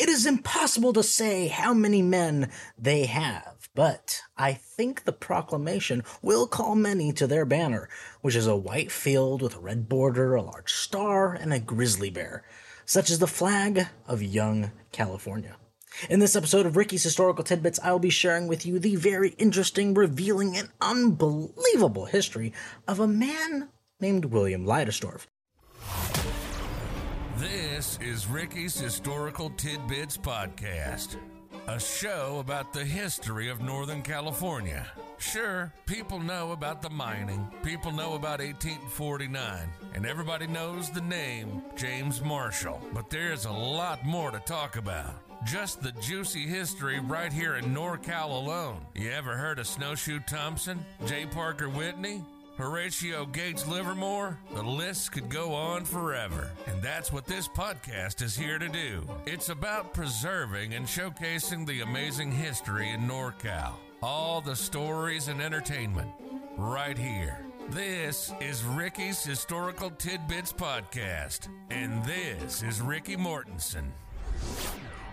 It is impossible to say how many men they have, but I think the proclamation will call many to their banner, which is a white field with a red border, a large star, and a grizzly bear, such as the flag of young California. In this episode of Ricky's Historical Tidbits, I'll be sharing with you the very interesting, revealing, and unbelievable history of a man named William Leidesdorff. This is Ricky's Historical Tidbits Podcast, a show about the history of Northern California. Sure, people know about the mining, people know about 1849, and everybody knows the name James Marshall, but there's a lot more to talk about. Just the juicy history right here in NorCal alone. You ever heard of Snowshoe Thompson, J. Parker Whitney, Horatio Gates Livermore? The list could go on forever. And that's what this podcast is here to do. It's about preserving and showcasing the amazing history in NorCal. All the stories and entertainment right here. This is Ricky's Historical Tidbits Podcast. And this is Ricky Mortensen.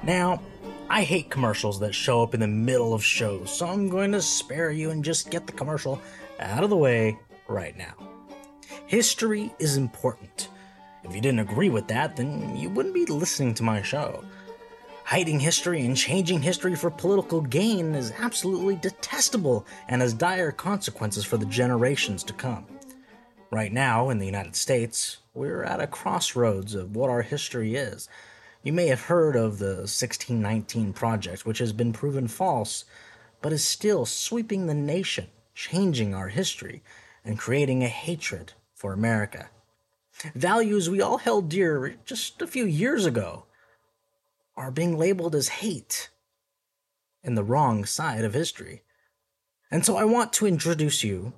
Now, I hate commercials that show up in the middle of shows, so I'm going to spare you and just get the commercial out of the way right now. History is important. If you didn't agree with that, then you wouldn't be listening to my show. Hiding history and changing history for political gain is absolutely detestable and has dire consequences for the generations to come. Right now, in the United States, we're at a crossroads of what our history is. You may have heard of the 1619 Project, which has been proven false, but is still sweeping the nation, changing our history, and creating a hatred for America. Values we all held dear just a few years ago are being labeled as hate in the wrong side of history. And so I want to introduce you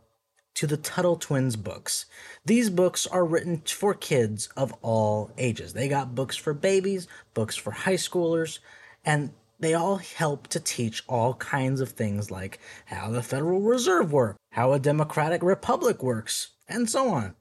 to the Tuttle Twins books. These books are written for kids of all ages. They got books for babies, books for high schoolers, and they all help to teach all kinds of things like how the Federal Reserve works, how a democratic republic works, and so on.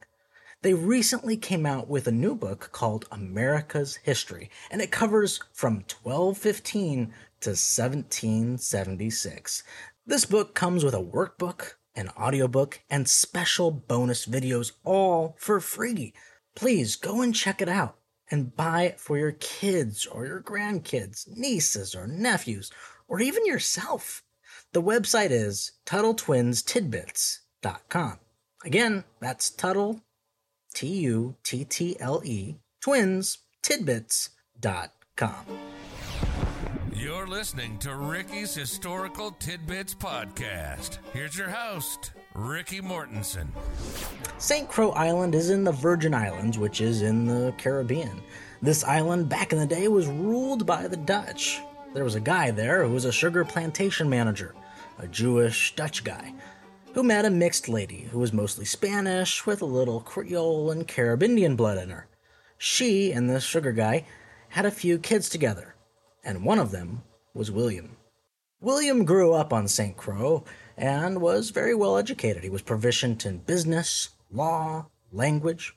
They recently came out with a new book called America's History, and it covers from 1215 to 1776. This book comes with a workbook, an audiobook, and special bonus videos, all for free. Please go and check it out and buy it for your kids or your grandkids, nieces or nephews, or even yourself. The website is TuttleTwinsTidbits.com. Again, that's Tuttle, T U T T L E, twins, tidbits.com. You're listening to Ricky's Historical Tidbits Podcast. Here's your host, Ricky Mortensen. St. Croix Island is in the Virgin Islands, which is in the Caribbean. This island back in the day was ruled by the Dutch. There was a guy there who was a sugar plantation manager, a Jewish Dutch guy, who met a mixed lady who was mostly Spanish with a little Creole and Caribbean blood in her. She and the sugar guy had a few kids together, and one of them was William. William grew up on St. Croix and was very well educated. He was proficient in business, law, language.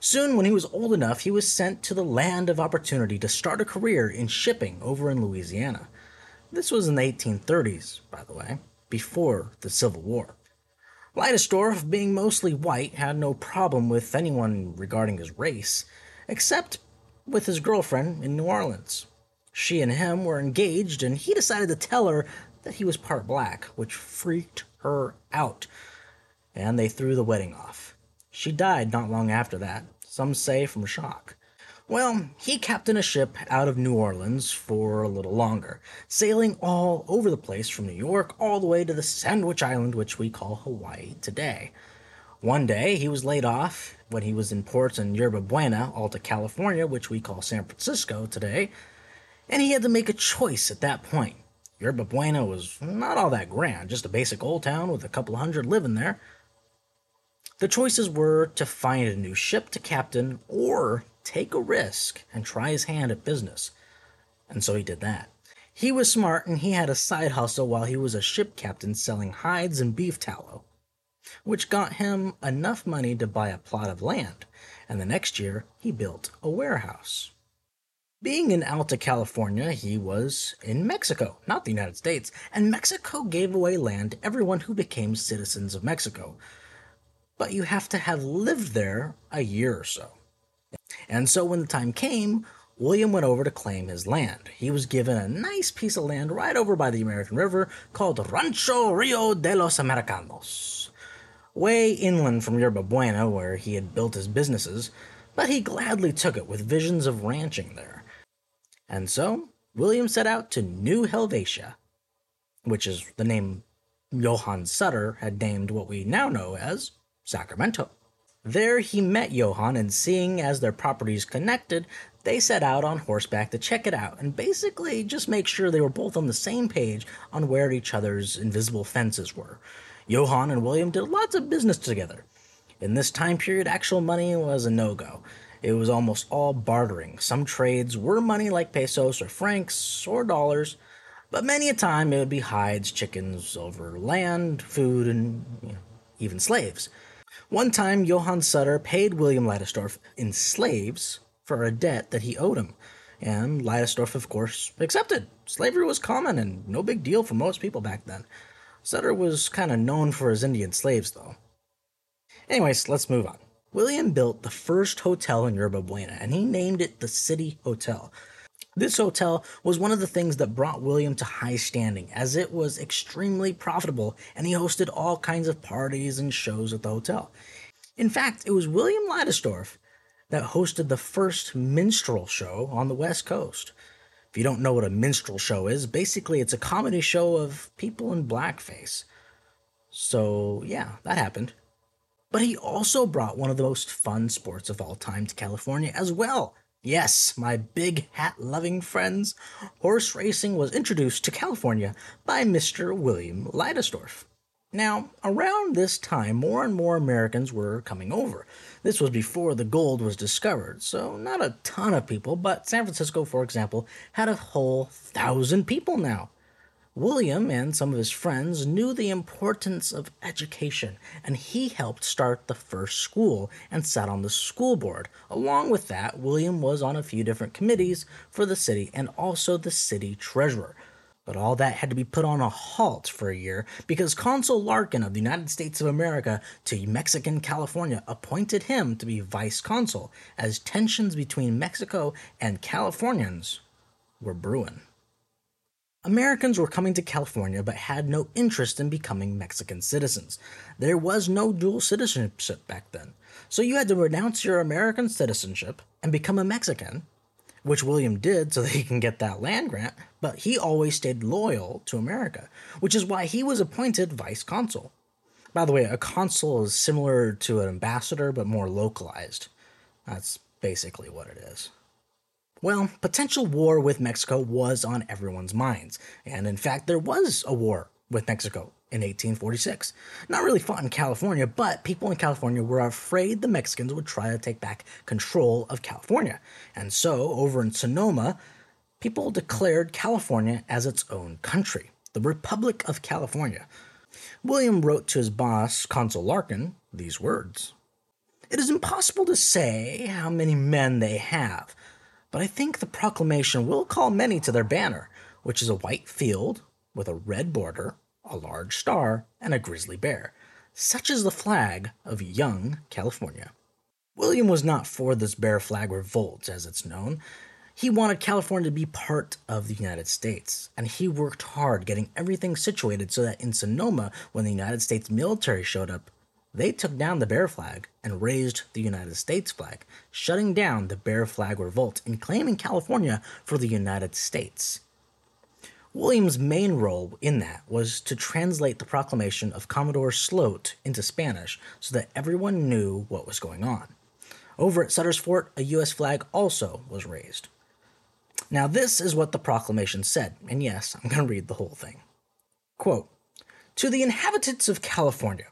Soon, when he was old enough, he was sent to the land of opportunity to start a career in shipping over in Louisiana. This was in the 1830s, by the way, before the Civil War. Leidesdorff, being mostly white, had no problem with anyone regarding his race, except with his girlfriend in New Orleans. She and him were engaged, and he decided to tell her that he was part black, which freaked her out, and they threw the wedding off. She died not long after that, some say from shock. Well, he captained a ship out of New Orleans for a little longer, sailing all over the place from New York all the way to the Sandwich Island, which we call Hawaii today. One day, he was laid off when he was in port in Yerba Buena, Alta California, which we call San Francisco today, and he had to make a choice at that point. Yerba Buena was not all that grand, just a basic old town with a couple hundred living there. The choices were to find a new ship to captain or take a risk and try his hand at business. And so he did that. He was smart and he had a side hustle while he was a ship captain selling hides and beef tallow, which got him enough money to buy a plot of land. And the next year, he built a warehouse. Being in Alta California, he was in Mexico, not the United States, and Mexico gave away land to everyone who became citizens of Mexico. But you have to have lived there a year or so. And so when the time came, William went over to claim his land. He was given a nice piece of land right over by the American River called Rancho Rio de los Americanos, way inland from Yerba Buena, where he had built his businesses, but he gladly took it with visions of ranching there. And so, William set out to New Helvetia, which is the name Johann Sutter had named what we now know as Sacramento. There he met Johann, and seeing as their properties connected, they set out on horseback to check it out and basically just make sure they were both on the same page on where each other's invisible fences were. Johann and William did lots of business together. In this time period, actual money was a no go. It was almost all bartering. Some trades were money like pesos or francs or dollars, but many a time it would be hides, chickens over land, food, and you know, even slaves. One time, Johann Sutter paid William Leidesdorff in slaves for a debt that he owed him. And Leidesdorff, of course, accepted. Slavery was common and no big deal for most people back then. Sutter was kind of known for his Indian slaves, though. Anyways, let's move on. William built the first hotel in Yerba Buena, and he named it the City Hotel. This hotel was one of the things that brought William to high standing, as it was extremely profitable and he hosted all kinds of parties and shows at the hotel. In fact, it was William Leidesdorff that hosted the first minstrel show on the West Coast. If you don't know what a minstrel show is, basically it's a comedy show of people in blackface. So, yeah, that happened. But he also brought one of the most fun sports of all time to California as well. Yes, my big hat loving friends, horse racing was introduced to California by Mr. William Leidesdorff. Now, around this time, more and more Americans were coming over. This was before the gold was discovered, so not a ton of people, but San Francisco, for example, had a whole thousand people now. William and some of his friends knew the importance of education, and he helped start the first school and sat on the school board. Along with that, William was on a few different committees for the city and also the city treasurer. But all that had to be put on a halt for a year because Consul Larkin of the United States of America to Mexican California appointed him to be vice consul as tensions between Mexico and Californians were brewing. Americans were coming to California but had no interest in becoming Mexican citizens. There was no dual citizenship back then. So you had to renounce your American citizenship and become a Mexican, which William did so that he can get that land grant, but he always stayed loyal to America, which is why he was appointed vice consul. By the way, a consul is similar to an ambassador but more localized. That's basically what it is. Well, potential war with Mexico was on everyone's minds, and in fact, there was a war with Mexico in 1846. Not really fought in California, but people in California were afraid the Mexicans would try to take back control of California. And so, over in Sonoma, people declared California as its own country, the Republic of California. William wrote to his boss, Consul Larkin, these words It is impossible to say how many men they have but I think the proclamation will call many to their banner, which is a white field with a red border, a large star, and a grizzly bear. Such is the flag of young California. William was not for this bear flag revolt, as it's known. He wanted California to be part of the United States, and he worked hard getting everything situated so that in Sonoma, when the United States military showed up, they took down the Bear flag and raised the United States flag, shutting down the Bear flag revolt and claiming California for the United States. William's main role in that was to translate the proclamation of Commodore Sloat into Spanish so that everyone knew what was going on. Over at Sutter's Fort, a U.S. flag also was raised. Now, this is what the proclamation said, and yes, I'm going to read the whole thing. Quote, To the inhabitants of California,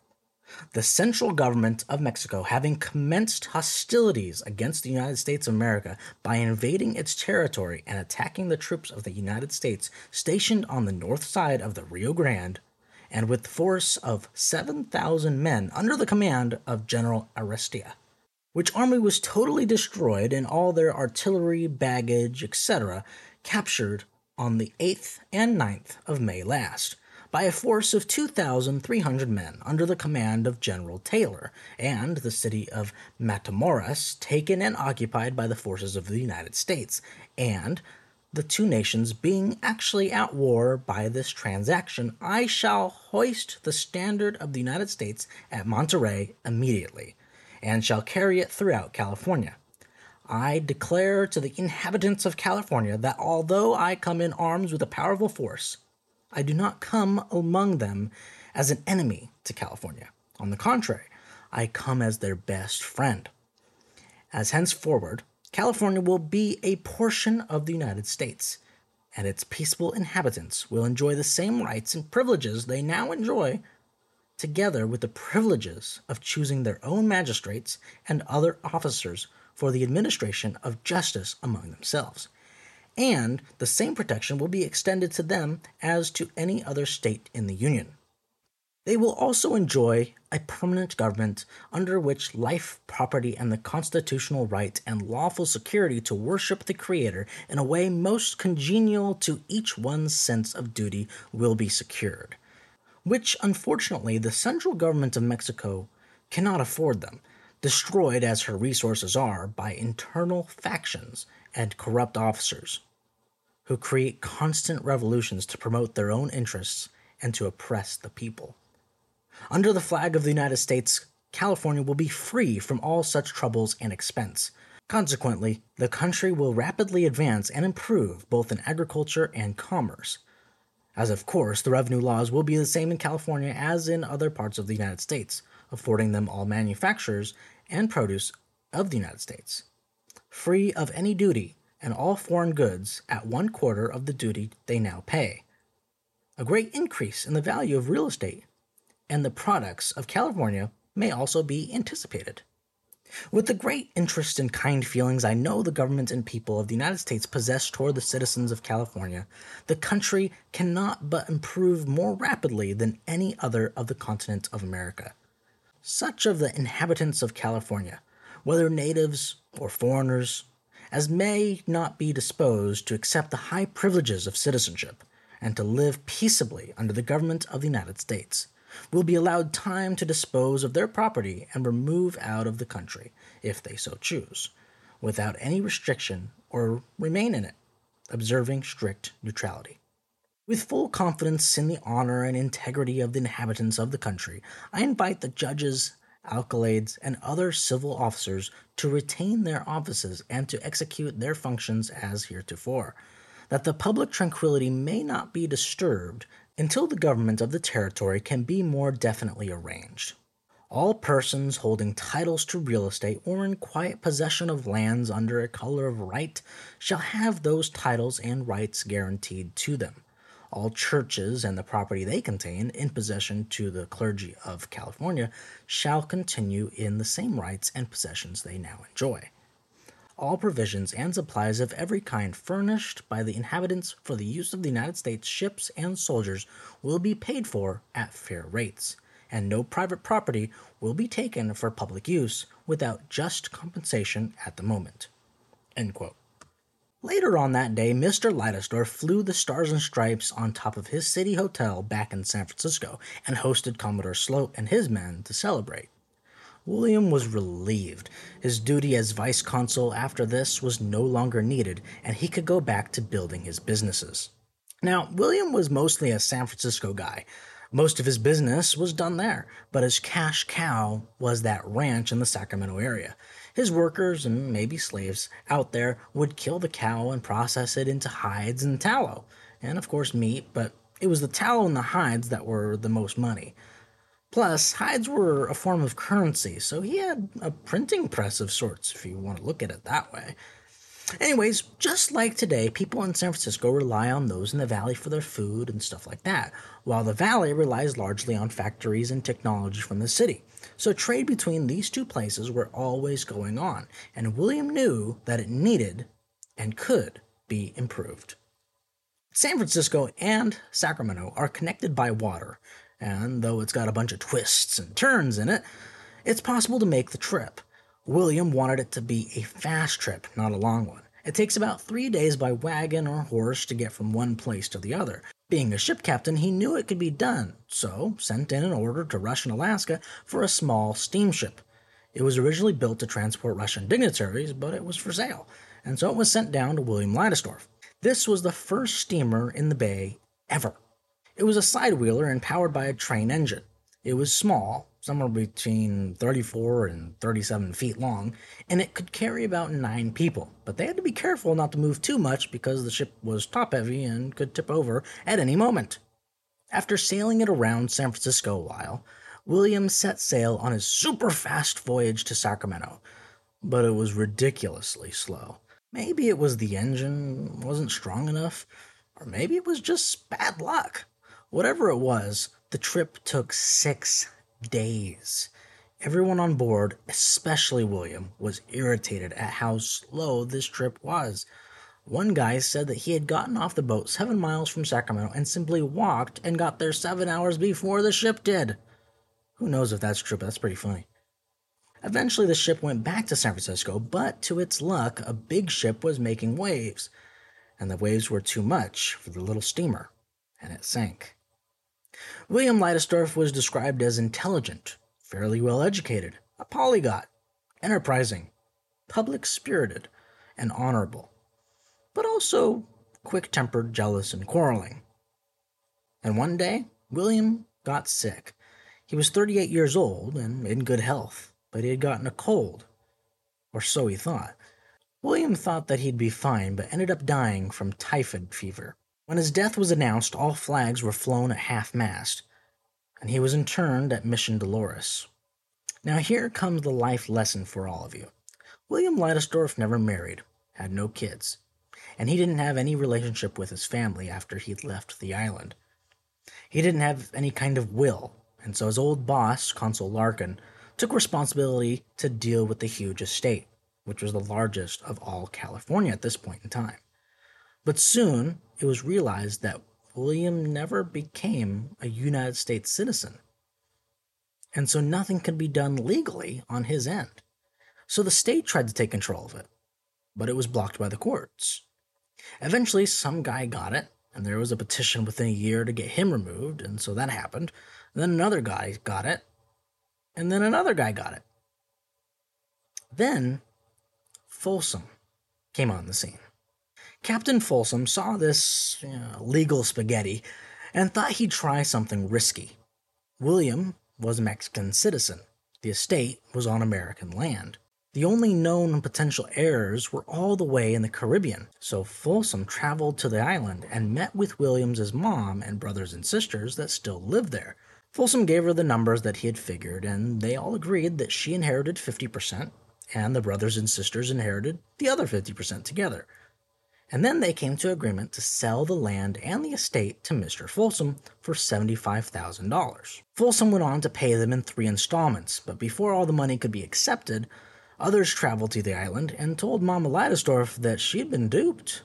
the central government of Mexico having commenced hostilities against the United States of America by invading its territory and attacking the troops of the United States stationed on the north side of the Rio Grande, and with force of 7,000 men under the command of General Arista. which army was totally destroyed and all their artillery, baggage, etc., captured on the 8th and 9th of May last by a force of 2,300 men under the command of General Taylor, and the city of Matamoras taken and occupied by the forces of the United States, and the two nations being actually at war by this transaction, I shall hoist the standard of the United States at Monterey immediately, and shall carry it throughout California. I declare to the inhabitants of California that although I come in arms with a powerful force, I do not come among them as an enemy to California. On the contrary, I come as their best friend. As henceforward, California will be a portion of the United States, and its peaceful inhabitants will enjoy the same rights and privileges they now enjoy, together with the privileges of choosing their own magistrates and other officers for the administration of justice among themselves and the same protection will be extended to them as to any other state in the Union. They will also enjoy a permanent government under which life, property, and the constitutional right and lawful security to worship the Creator in a way most congenial to each one's sense of duty will be secured, which unfortunately the central government of Mexico cannot afford them, destroyed as her resources are by internal factions and corrupt officers who create constant revolutions to promote their own interests and to oppress the people. Under the flag of the United States, California will be free from all such troubles and expense. Consequently, the country will rapidly advance and improve both in agriculture and commerce. As of course, the revenue laws will be the same in California as in other parts of the United States, affording them all manufactures and produce of the United States, free of any duty and all foreign goods at one quarter of the duty they now pay. A great increase in the value of real estate and the products of California may also be anticipated. With the great interest and kind feelings I know the government and people of the United States possess toward the citizens of California, the country cannot but improve more rapidly than any other of the continent of America. Such of the inhabitants of California, whether natives or foreigners, as may not be disposed to accept the high privileges of citizenship and to live peaceably under the government of the United States, will be allowed time to dispose of their property and remove out of the country, if they so choose, without any restriction, or remain in it, observing strict neutrality. With full confidence in the honor and integrity of the inhabitants of the country, I invite the judges alcaldes, and other civil officers to retain their offices and to execute their functions as heretofore, that the public tranquility may not be disturbed until the government of the territory can be more definitely arranged. All persons holding titles to real estate or in quiet possession of lands under a color of right shall have those titles and rights guaranteed to them all churches and the property they contain in possession to the clergy of California shall continue in the same rights and possessions they now enjoy. All provisions and supplies of every kind furnished by the inhabitants for the use of the United States ships and soldiers will be paid for at fair rates, and no private property will be taken for public use without just compensation at the moment. End quote. Later on that day, Mr. Leidesdorff flew the Stars and Stripes on top of his city hotel back in San Francisco and hosted Commodore Sloat and his men to celebrate. William was relieved. His duty as vice consul after this was no longer needed, and he could go back to building his businesses. Now, William was mostly a San Francisco guy. Most of his business was done there, but his cash cow was that ranch in the Sacramento area. His workers and maybe slaves out there would kill the cow and process it into hides and tallow, and of course meat, but it was the tallow and the hides that were the most money. Plus, hides were a form of currency, so he had a printing press of sorts, if you want to look at it that way. Anyways, just like today, people in San Francisco rely on those in the valley for their food and stuff like that, while the valley relies largely on factories and technology from the city. So trade between these two places were always going on, and William knew that it needed and could be improved. San Francisco and Sacramento are connected by water, and though it's got a bunch of twists and turns in it, it's possible to make the trip. William wanted it to be a fast trip, not a long one. It takes about three days by wagon or horse to get from one place to the other. Being a ship captain, he knew it could be done, so sent in an order to Russian Alaska for a small steamship. It was originally built to transport Russian dignitaries, but it was for sale, and so it was sent down to William Leidesdorff. This was the first steamer in the bay ever. It was a side wheeler and powered by a train engine. It was small, somewhere between 34 and 37 feet long, and it could carry about nine people. But they had to be careful not to move too much because the ship was top heavy and could tip over at any moment. After sailing it around San Francisco a while, William set sail on his super fast voyage to Sacramento, but it was ridiculously slow. Maybe it was the engine wasn't strong enough, or maybe it was just bad luck. Whatever it was, the trip took six days. Everyone on board, especially William, was irritated at how slow this trip was. One guy said that he had gotten off the boat seven miles from Sacramento and simply walked and got there seven hours before the ship did. Who knows if that's true, but that's pretty funny. Eventually, the ship went back to San Francisco, but to its luck, a big ship was making waves, and the waves were too much for the little steamer, and it sank. William Leidesdorff was described as intelligent, fairly well educated, a polyglot, enterprising, public spirited, and honorable, but also quick tempered, jealous, and quarreling. And one day, William got sick. He was 38 years old and in good health, but he had gotten a cold, or so he thought. William thought that he'd be fine, but ended up dying from typhoid fever. When his death was announced, all flags were flown at half mast, and he was interned at Mission Dolores. Now, here comes the life lesson for all of you. William Leidesdorff never married, had no kids, and he didn't have any relationship with his family after he'd left the island. He didn't have any kind of will, and so his old boss, Consul Larkin, took responsibility to deal with the huge estate, which was the largest of all California at this point in time. But soon it was realized that William never became a United States citizen. And so nothing could be done legally on his end. So the state tried to take control of it, but it was blocked by the courts. Eventually, some guy got it, and there was a petition within a year to get him removed, and so that happened. And then another guy got it, and then another guy got it. Then Folsom came on the scene. Captain Folsom saw this you know, legal spaghetti and thought he'd try something risky. William was a Mexican citizen. The estate was on American land. The only known potential heirs were all the way in the Caribbean, so Folsom traveled to the island and met with Williams's mom and brothers and sisters that still lived there. Folsom gave her the numbers that he had figured, and they all agreed that she inherited 50%, and the brothers and sisters inherited the other 50% together and then they came to agreement to sell the land and the estate to Mr. Folsom for $75,000. Folsom went on to pay them in three installments, but before all the money could be accepted, others traveled to the island and told Mama Leidesdorff that she'd been duped.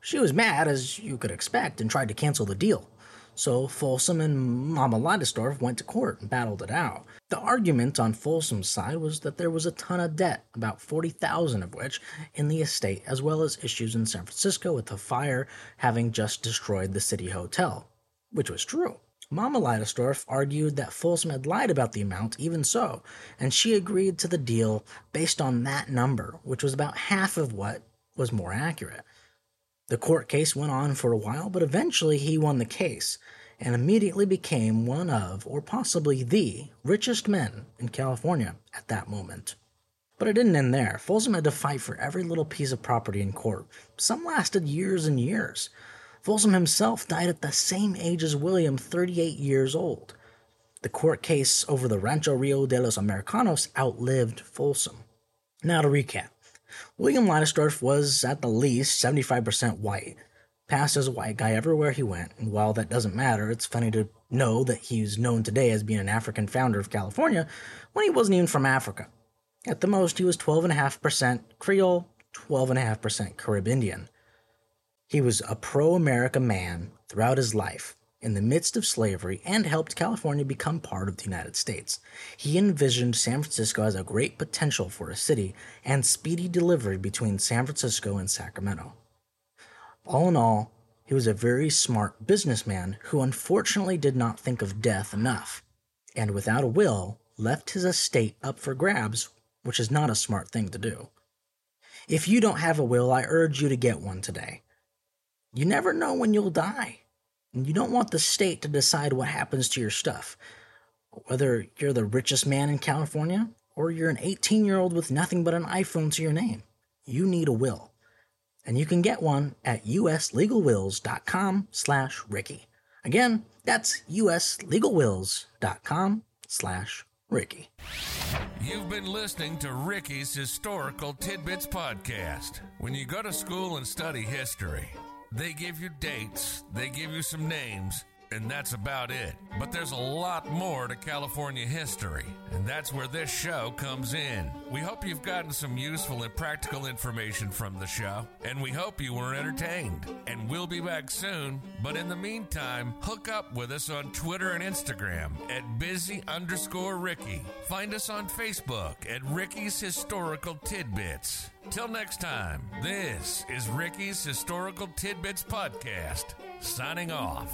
She was mad, as you could expect, and tried to cancel the deal. So Folsom and Mama Leidesdorff went to court and battled it out. The argument on Folsom's side was that there was a ton of debt, about 40,000 of which in the estate, as well as issues in San Francisco with the fire having just destroyed the city hotel, which was true. Mama Leidesdorff argued that Folsom had lied about the amount, even so, and she agreed to the deal based on that number, which was about half of what was more accurate. The court case went on for a while, but eventually he won the case and immediately became one of, or possibly the, richest men in California at that moment. But it didn't end there. Folsom had to fight for every little piece of property in court. Some lasted years and years. Folsom himself died at the same age as William, 38 years old. The court case over the Rancho Rio de los Americanos outlived Folsom. Now to recap. William Leidesdorff was, at the least, 75% white. Passed as a white guy everywhere he went, and while that doesn't matter, it's funny to know that he's known today as being an African founder of California when he wasn't even from Africa. At the most, he was 12.5% Creole, 12.5% Carib Indian. He was a pro America man throughout his life, in the midst of slavery and helped California become part of the United States. He envisioned San Francisco as a great potential for a city and speedy delivery between San Francisco and Sacramento. All in all, he was a very smart businessman who unfortunately did not think of death enough, and without a will, left his estate up for grabs, which is not a smart thing to do. If you don't have a will, I urge you to get one today. You never know when you'll die, you don't want the state to decide what happens to your stuff. Whether you're the richest man in California or you're an 18 year old with nothing but an iPhone to your name, you need a will and you can get one at uslegalwills.com slash Ricky. Again, that's uslegalwills.com slash Ricky. You've been listening to Ricky's Historical Tidbits Podcast. When you go to school and study history, they give you dates, they give you some names, and that's about it. But there's a lot more to California history, and that's where this show comes in. We hope you've gotten some useful and practical information from the show, and we hope you were entertained. And we'll be back soon, but in the meantime, hook up with us on Twitter and Instagram at busy underscore Ricky. Find us on Facebook at Ricky's Historical Tidbits. Till next time, this is Ricky's Historical Tidbits Podcast, signing off.